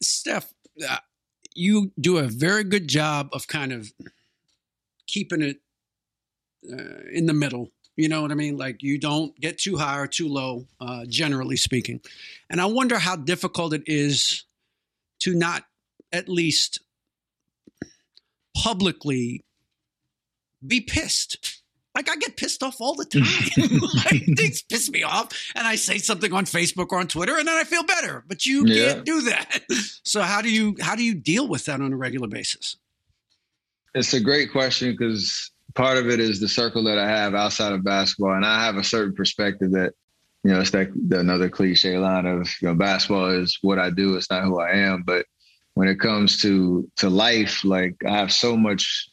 Steph, uh, you do a very good job of kind of keeping it uh, in the middle. You know what I mean? Like you don't get too high or too low, uh, generally speaking. And I wonder how difficult it is to not at least publicly be pissed. Like I get pissed off all the time. like, things piss me off, and I say something on Facebook or on Twitter, and then I feel better. But you Yeah. can't do that. So how do you how do you deal with that on a regular basis? It's a great question because part of it is the circle that I have outside of basketball, and I have a certain perspective that, you know, it's that the, another cliche line of, you know, basketball is what I do, it's not who I am. But when it comes to to life, like I have so much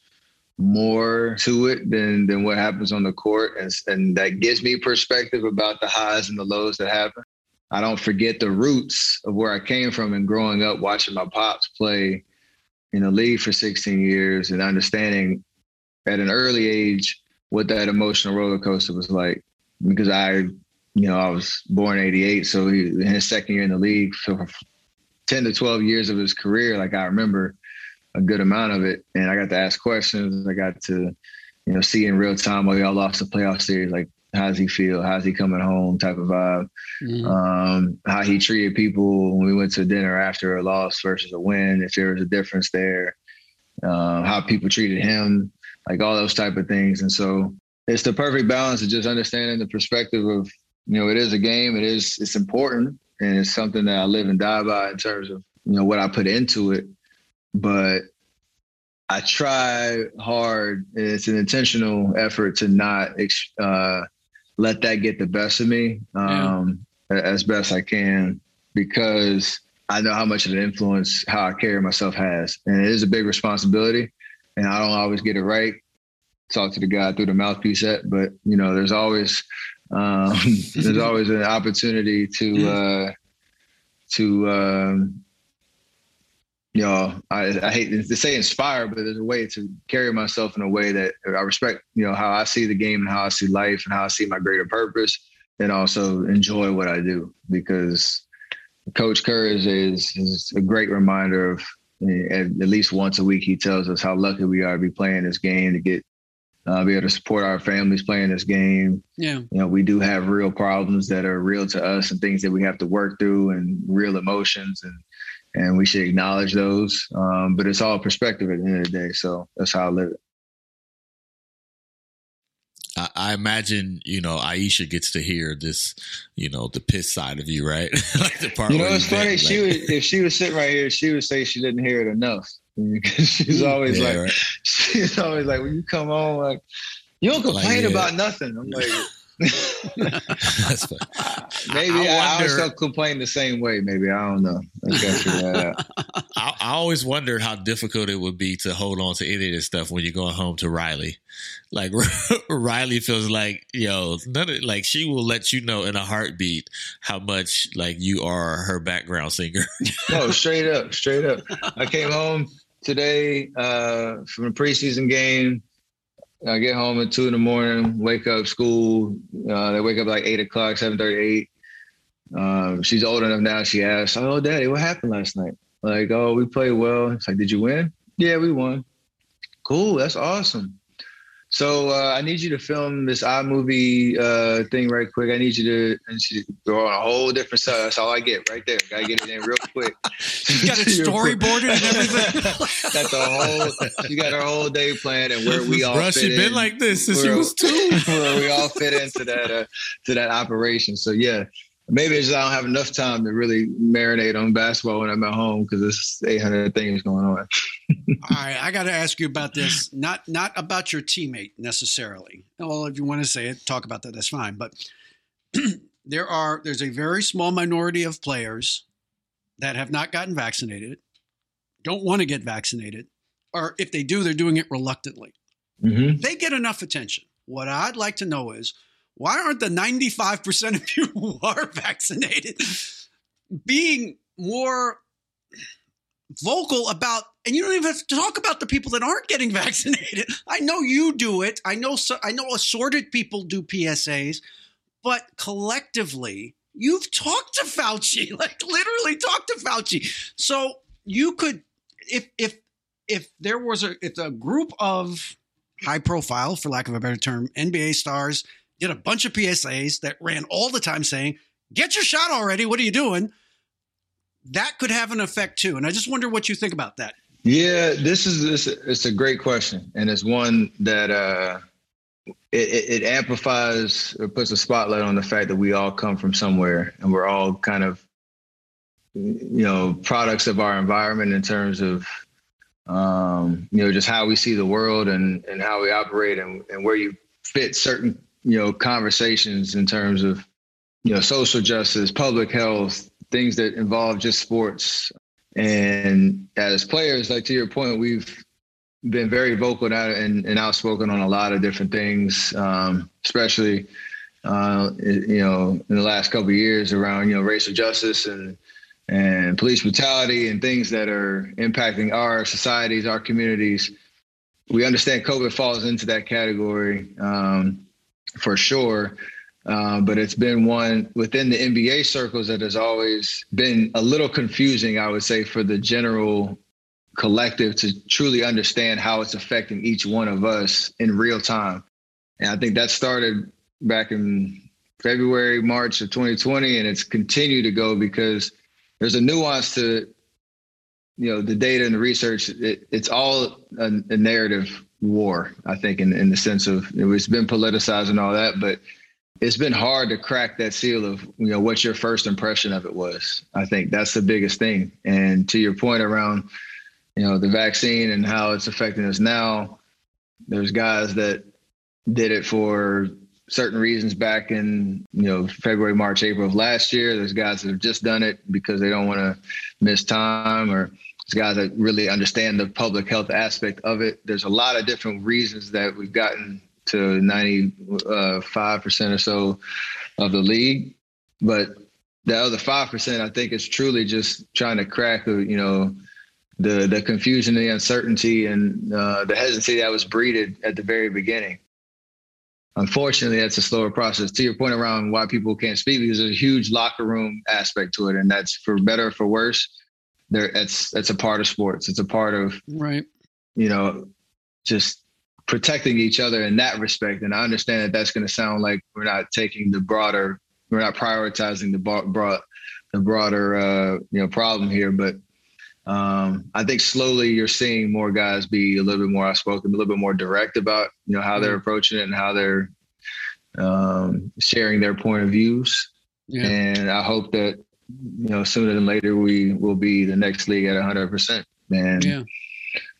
more to it than than what happens on the court, and, and that gives me perspective about the highs and the lows that happen. I don't forget the roots of where I came from and growing up watching my pops play in the league for 16 years and understanding at an early age what that emotional roller coaster was like. Because I, you know, I was born 88. So he, in his second year in the league for 10 to 12 years of his career, like I remember a good amount of it. And I got to ask questions. I got to, you know, see in real time while y'all lost the playoff series, like, how's he feel? How's he coming home type of vibe? um, how he treated people when we went to dinner after a loss versus a win, if there was a difference there, uh, how people treated him, like all those type of things. And so it's the perfect balance of just understanding the perspective of, you know, it is a game, it is, it's important, and it's something that I live and die by in terms of, you know, what I put into it. But I try hard, and it's an intentional effort to not uh, let that get the best of me um, a- as best I can because I know how much of an influence how I carry myself has, and it is a big responsibility, and I don't always get it right. Talk to the guy through the mouthpiece set, but you know, there's always um, there's always an opportunity to uh, to um, you know, I, I hate to say inspire, but there's a way to carry myself in a way that I respect, you know, how I see the game and how I see life and how I see my greater purpose and also enjoy what I do because Coach Kerr is, is, a great reminder of at, at least once a week, he tells us how lucky we are to be playing this game, to get, uh, be able to support our families playing this game. Yeah. You know, we do have real problems that are real to us and things that we have to work through and real emotions and, and we should acknowledge those. Um, but it's all perspective at the end of the day. So that's how I live it. I, I imagine you know Ayesha gets to hear this, you know, the piss side of you, right? like the part. You know, it's funny. vent, She would, if she was sitting right here, she would say she didn't hear it enough. Because she's always Yeah, like, right. she's always like, when you come home, like, you don't complain yeah. about nothing. I'm like, That's fun. maybe I I, I, also complain the same way. Maybe I don't know. I gotta figure that out. I, I always wondered how difficult it would be to hold on to any of this stuff when you're going home to Riley. Like Riley feels like, yo, none of, like she will let you know in a heartbeat how much like you are her background singer. No, straight up, straight up. I came home today uh, from a preseason game. I get home at two in the morning, wake up school. Uh, they wake up like eight o'clock, seven thirty, eight. Um, she's old enough now. She asks, "Oh, Daddy, what happened last night?" Like, "Oh, we played well." It's like, "Did you win?" Yeah, we won. Cool, that's awesome. So uh, I need you to film this iMovie uh, thing right quick. I need you to and she go on a whole different side. That's all I get right there. Gotta get it in real quick. You got it storyboarded and everything. got the whole. She got her whole day planned and where we all. Fit she been in, like this since she was two. where we all fit into that uh, to that operation. So yeah, maybe it's just I don't have enough time to really marinate on basketball when I'm at home because there's 800 things going on. All right, I got to ask you about this. Not not about your teammate necessarily. Well, if you want to say it, talk about that. That's fine. But there are there's a very small minority of players that have not gotten vaccinated, don't want to get vaccinated, or if they do, they're doing it reluctantly. Mm-hmm. They get enough attention. What I'd like to know is why aren't the 95% of you who are vaccinated being more vocal about and you don't even have to talk about the people that aren't getting vaccinated. I know you do it. I know I know assorted people do PSAs, but collectively, you've talked to Fauci, like literally talked to Fauci. So you could if if if there was a if a group of high profile, for lack of a better term, NBA stars did a bunch of PSAs that ran all the time saying, "Get your shot already. What are you doing?" That could have an effect too. And I just wonder what you think about that. Yeah, this is this. It's a great question, and it's one that uh, it, it, amplifies or puts a spotlight on the fact that we all come from somewhere, and we're all kind of, you know, products of our environment in terms of, um, you know, just how we see the world and and how we operate, and, and where you fit certain, you know, conversations in terms of, you know, social justice, public health, things that involve just sports. And as players, like to your point, we've been very vocal and, and outspoken on a lot of different things, um, especially uh, you know in the last couple years around you know racial justice and and police brutality and things that are impacting our societies, our communities. We understand COVID falls into that category um, for sure. Uh, but it's been one within the NBA circles that has always been a little confusing, I would say, for the general collective to truly understand how it's affecting each one of us in real time. And I think that started back in February, March of 2020, and it's continued to go because there's a nuance to you know the data and the research. It, it's all a, a narrative war, I think, in, in the sense of it's been politicized and all that, but it's been hard to crack that seal of you know what your first impression of it was. I think that's the biggest thing. And to your point around you know the vaccine and how it's affecting us now, there's guys that did it for certain reasons back in you know February, March, April of last year. There's guys that have just done it because they don't want to miss time, or guys that really understand the public health aspect of it. There's a lot of different reasons that we've gotten to 95 percent or so of the league, but the other five percent, I think, is truly just trying to crack, the you know, the the confusion, the uncertainty, and uh, the hesitancy that was breeded at the very beginning. Unfortunately that's a slower process. To your point around why people can't speak because there's a huge locker room aspect to it and that's for better or for worse there it's it's a part of sports. It's a part of right. you know just protecting each other in that respect. And i understand that that's going to sound like we're not taking the broader we're not prioritizing the broad the broader uh you know problem here. But um, I think slowly you're seeing more guys be a little bit more outspoken, a little bit more direct about you know how they're approaching it and how they're um, sharing their point of views. Yeah. And I hope that you know sooner than later we will be the next league at 100. percent And Yeah.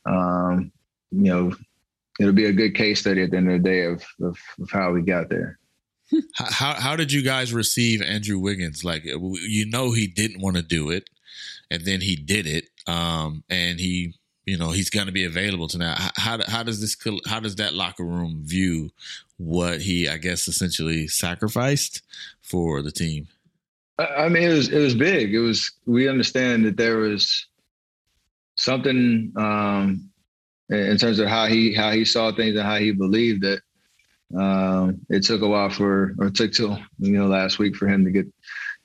um, you know it'll be a good case study at the end of the day of of, of how we got there. How, how did you guys receive Andrew Wiggins? Like you know he didn't want to do it, and then he did it, um, and he you know he's going to be available tonight. How how does this how does that locker room view what he I guess essentially sacrificed for the team? I mean, it was it was big. It was. We understand that there was something um, in terms of how he how he saw things and how he believed that. Um, it took a while for, or took till you know last week for him to get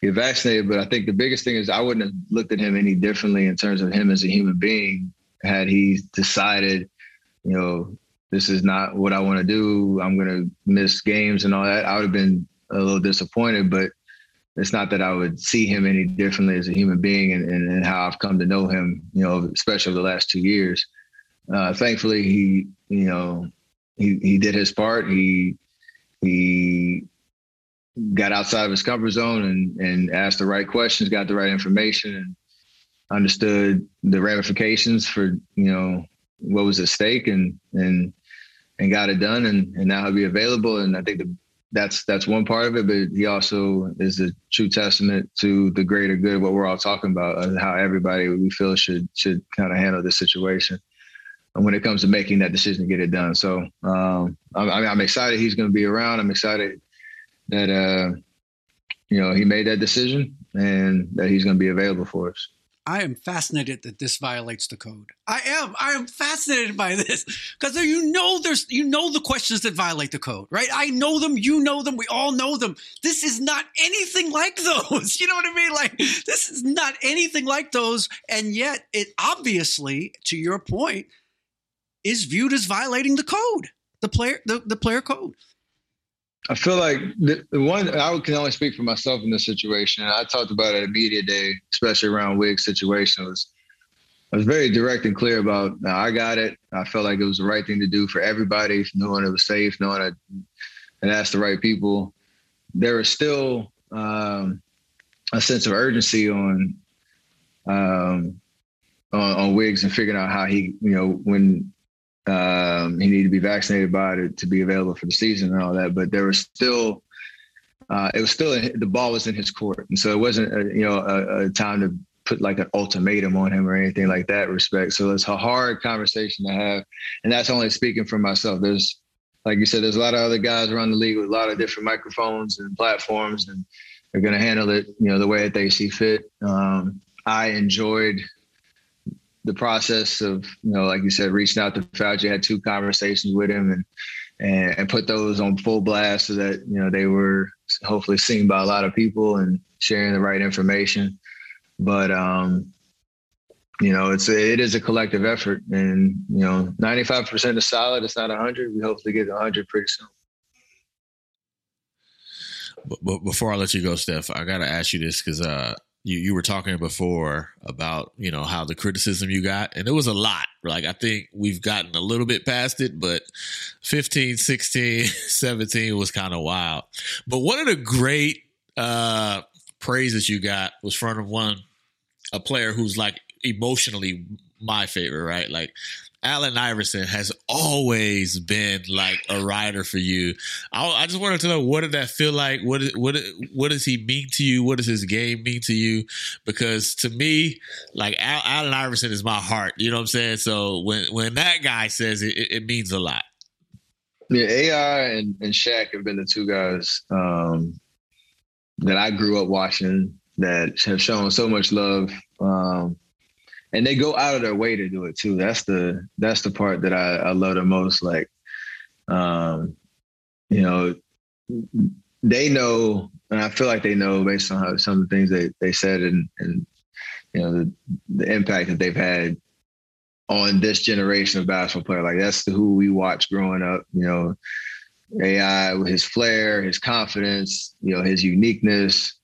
get vaccinated. But I think the biggest thing is I wouldn't have looked at him any differently in terms of him as a human being had he decided, you know, this is not what I want to do. I'm going to miss games and all that. I would have been a little disappointed, but it's not that I would see him any differently as a human being and, and, and how I've come to know him, you know, especially the last two years. Uh, thankfully, he, you know, he, he did his part. He, he got outside of his comfort zone and, and asked the right questions, got the right information and understood the ramifications for, you know, what was at stake and, and, and got it done. And, and now he'll be available. And I think the, that's that's one part of it, but he also is a true testament to the greater good, what we're all talking about, uh, how everybody we feel should should kind of handle this situation. And when it comes to making that decision to get it done, so um, I'm, I'm excited he's going to be around. I'm excited that uh, you know he made that decision and that he's going to be available for us. I am fascinated that this violates the code. I am. I am fascinated by this because you know there's you know the questions that violate the code, right? I know them. You know them. We all know them. This is not anything like those. You know what I mean? Like this is not anything like those, and yet it obviously, to your point, is viewed as violating the code, the player, the, the player code. I feel like the, one I can only speak for myself in this situation. And I talked about it at media day, especially around Wig's situation. Was I was very direct and clear about. I got it. I felt like it was the right thing to do for everybody, knowing it was safe, knowing I and asked the right people. There was still um, a sense of urgency on um, on, on Wiggs and figuring out how he, you know, when um, he needed to be vaccinated by to, to be available for the season and all that. But there was still, uh, it was still the ball was in his court, and so it wasn't a, you know a, a, time to put like an ultimatum on him or anything like that. Respect. So it's a hard conversation to have, and that's only speaking for myself. There's, like you said, there's a lot of other guys around the league with a lot of different microphones and platforms, and they're going to handle it, you know, the way that they see fit. Um, I enjoyed the process of you know, like you said, reaching out to Fauci, had two conversations with him, and and, put those on full blast so that you know they were hopefully seen by a lot of people and sharing the right information. But um, you know, it's a, it is a collective effort, and you know, ninety five percent is solid. It's not hundred. We hopefully get hundred pretty soon. But, but, before I let you go, Steph, I got to ask you this because uh, you you were talking before about you know how the criticism you got and it was a lot. Like i think we've gotten a little bit past it but 15 16 17 was kind of wild. But one of the great uh praises you got was from one a player who's like emotionally my favorite right? Like Allen Iverson has always been like a rider for you. I, I, just wanted to know what did that feel like? What what what does he mean to you? What does his game mean to you? Because to me, like Al, Allen Iverson is my heart. You know what I'm saying? So when when that guy says it, it, it means a lot. Yeah, AI and, and Shaq have been the two guys um, that I grew up watching that have shown so much love. Um, and they go out of their way to do it too. That's the that's the part that I, I love the most. Like, um, you know, they know, and I feel like they know based on how some of the things they they said and and you know the the impact that they've had on this generation of basketball player. Like that's who we watched growing up. You know, AI with his flair, his confidence, you know, his uniqueness.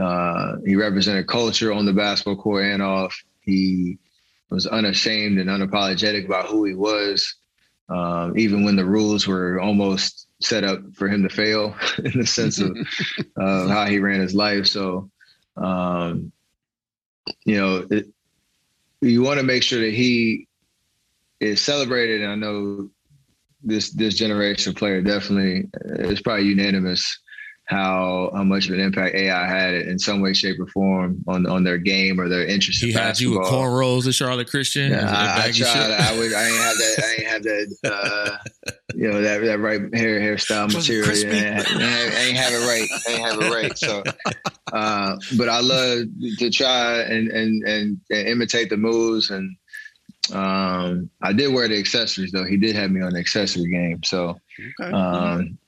Uh, he represented culture on the basketball court and off. He was unashamed and unapologetic about who he was, um, even when the rules were almost set up for him to fail in the sense of uh, how he ran his life. So, um, you know, it, you want to make sure that he is celebrated. And I know this this generation player definitely is probably unanimous how how much of an impact AI had in some way, shape, or form on on their game or their interest. He in had you with cornrows at Charlotte Christian. Yeah, I, I tried. I would. I ain't have that. I ain't have that. Uh, you know that that right hair hairstyle material. I ain't, I ain't have it right. I ain't have it right. So, uh, but I love to try and and and, and imitate the moves and. Um, I did wear the accessories though. He did have me on the accessory game. So, okay. um,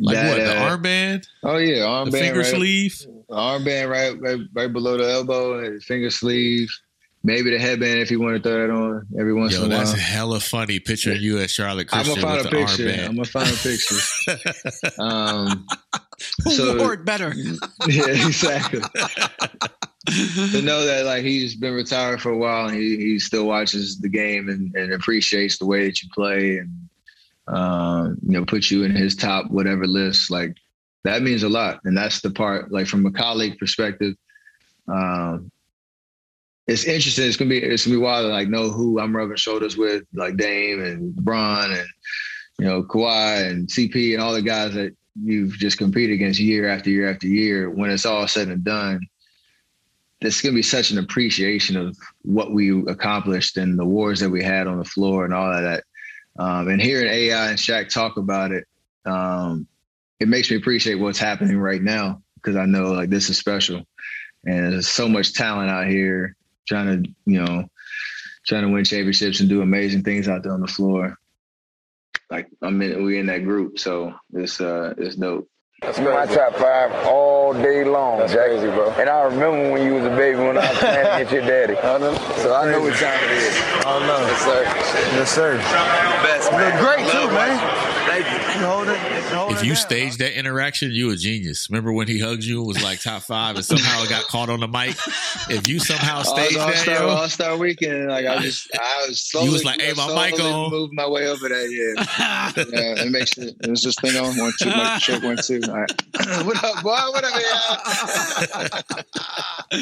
like that, what? The uh, armband? Oh yeah, armband, the finger right? sleeve. armband right, right right below the elbow, and finger sleeve. Maybe the headband if you want to throw that on every once Yo, in a while. that's hella funny. Picturing you as Charlotte I'm Christian gonna find with a the picture. armband. I'm gonna find a picture. um, Who so- wore it better? yeah, exactly. to know that like he's been retired for a while and he, he still watches the game and, and appreciates the way that you play and um, you know put you in his top whatever list like that means a lot. And that's the part like from a colleague perspective um, it's interesting. It's gonna be it's gonna be wild to like know who I'm rubbing shoulders with like Dame and Bron and you know Kawhi and CP and all the guys that you've just competed against year after year after year. When it's all said and done going to be such an appreciation of what we accomplished and the wars that we had on the floor and all of that. Um, and hearing AI and Shaq talk about it, um, it makes me appreciate what's happening right now because I know like this is special. And there's so much talent out here trying to, you know, trying to win championships and do amazing things out there on the floor. Like I mean, in, we in that group, so it's uh, it's dope. That's my top five all day long. That's crazy, bro. And I remember when you was a baby when I was playing against your daddy. I know. So I know what time it is. I know. Yes, sir. Yes, sir. Best, man. Look great, too, man. Thank you. You hold it. You hold If you down. staged that interaction, you a genius. Remember when he hugged you and was like top five and somehow it got caught on the mic? If you somehow staged All that, Star, yo, All Star Weekend, like I just, I was slowly, You was like, "Hey, my slowly mic on." Move my way over that, yeah. yeah, it makes it it. Is this thing on? One, two, mic check, one, two. All right. what up, boy? What up, y'all?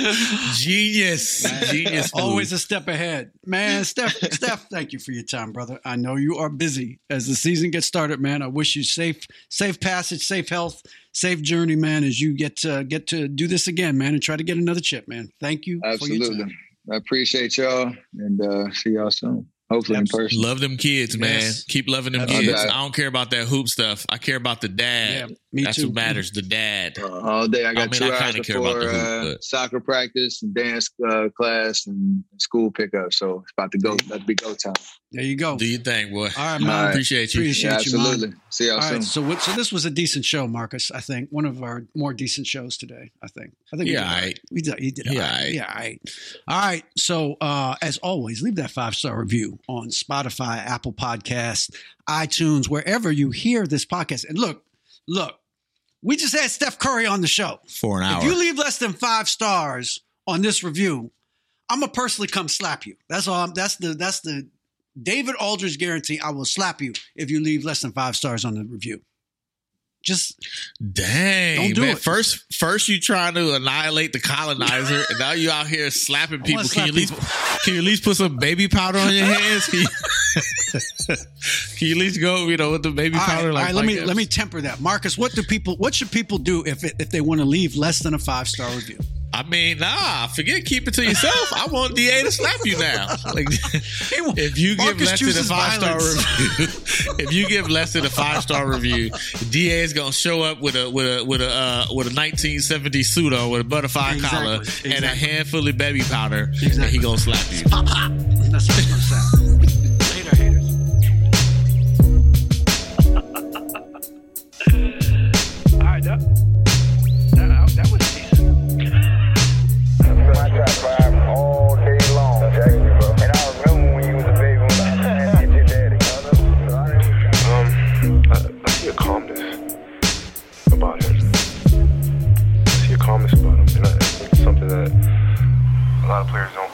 genius, genius. Always a step ahead. Man, Steph, Steph, thank you for your time, brother. I know you are busy as the season gets started, man. I wish you safe, safe passage, safe health, safe journey, man, as you get to get to do this again, man, and try to get another chip, man. Thank you for your Absolutely. I appreciate y'all, and uh, see y'all soon. Hopefully in person. Love them kids, man. Yes. Keep loving them Absolutely. kids. I don't care about that hoop stuff. I care about the dad. Yeah, me That's too. what matters. The dad. all day. I got I mean, two I hours kinda care about before the hoop, uh, soccer practice and dance uh, class and school pickup. So it's about to go. About to be go time. There you go. Do your thing, boy. All right, man. Appreciate you. Appreciate Yeah, you, man. absolutely. See y'all All soon. right, so what, so this was a decent show, Marcus. I think one of our more decent shows today. I think. I think. we Yeah, did all. We did. You did. Yeah, all right. aight. Yeah. All right. All right. So uh, as always, leave that five star review on Spotify, Apple Podcasts, iTunes, wherever you hear this podcast. And look, look, we just had Steph Curry on the show. For an hour. If you leave less than five stars on this review, I'm gonna personally come slap you. That's all. I'm, that's the that's the David Aldridge guarantee. I will slap you if you leave less than five stars on the review. Just Dang, Don't do man. it. First, first you trying to annihilate the colonizer, and now you out here slapping people. Can slap you at least, can you at least put some baby powder on your hands? Can you, can you at least go, you know, with the baby all right, powder? all like, right, let me like let me temper that, Marcus. What do people? What should people do if it, if they want to leave less than a five star review? I mean, nah, forget keep it to yourself. I want DA to slap you now. Like, if you give Marcus less than a five star review, if you give less than a five star review, DA is gonna show up with a with a with a uh, with a 1970 suit on with a butterfly Exactly, collar and a handful of baby powder, and he gonna slap you. Pop pop. That's how it's gonna sound. Players don't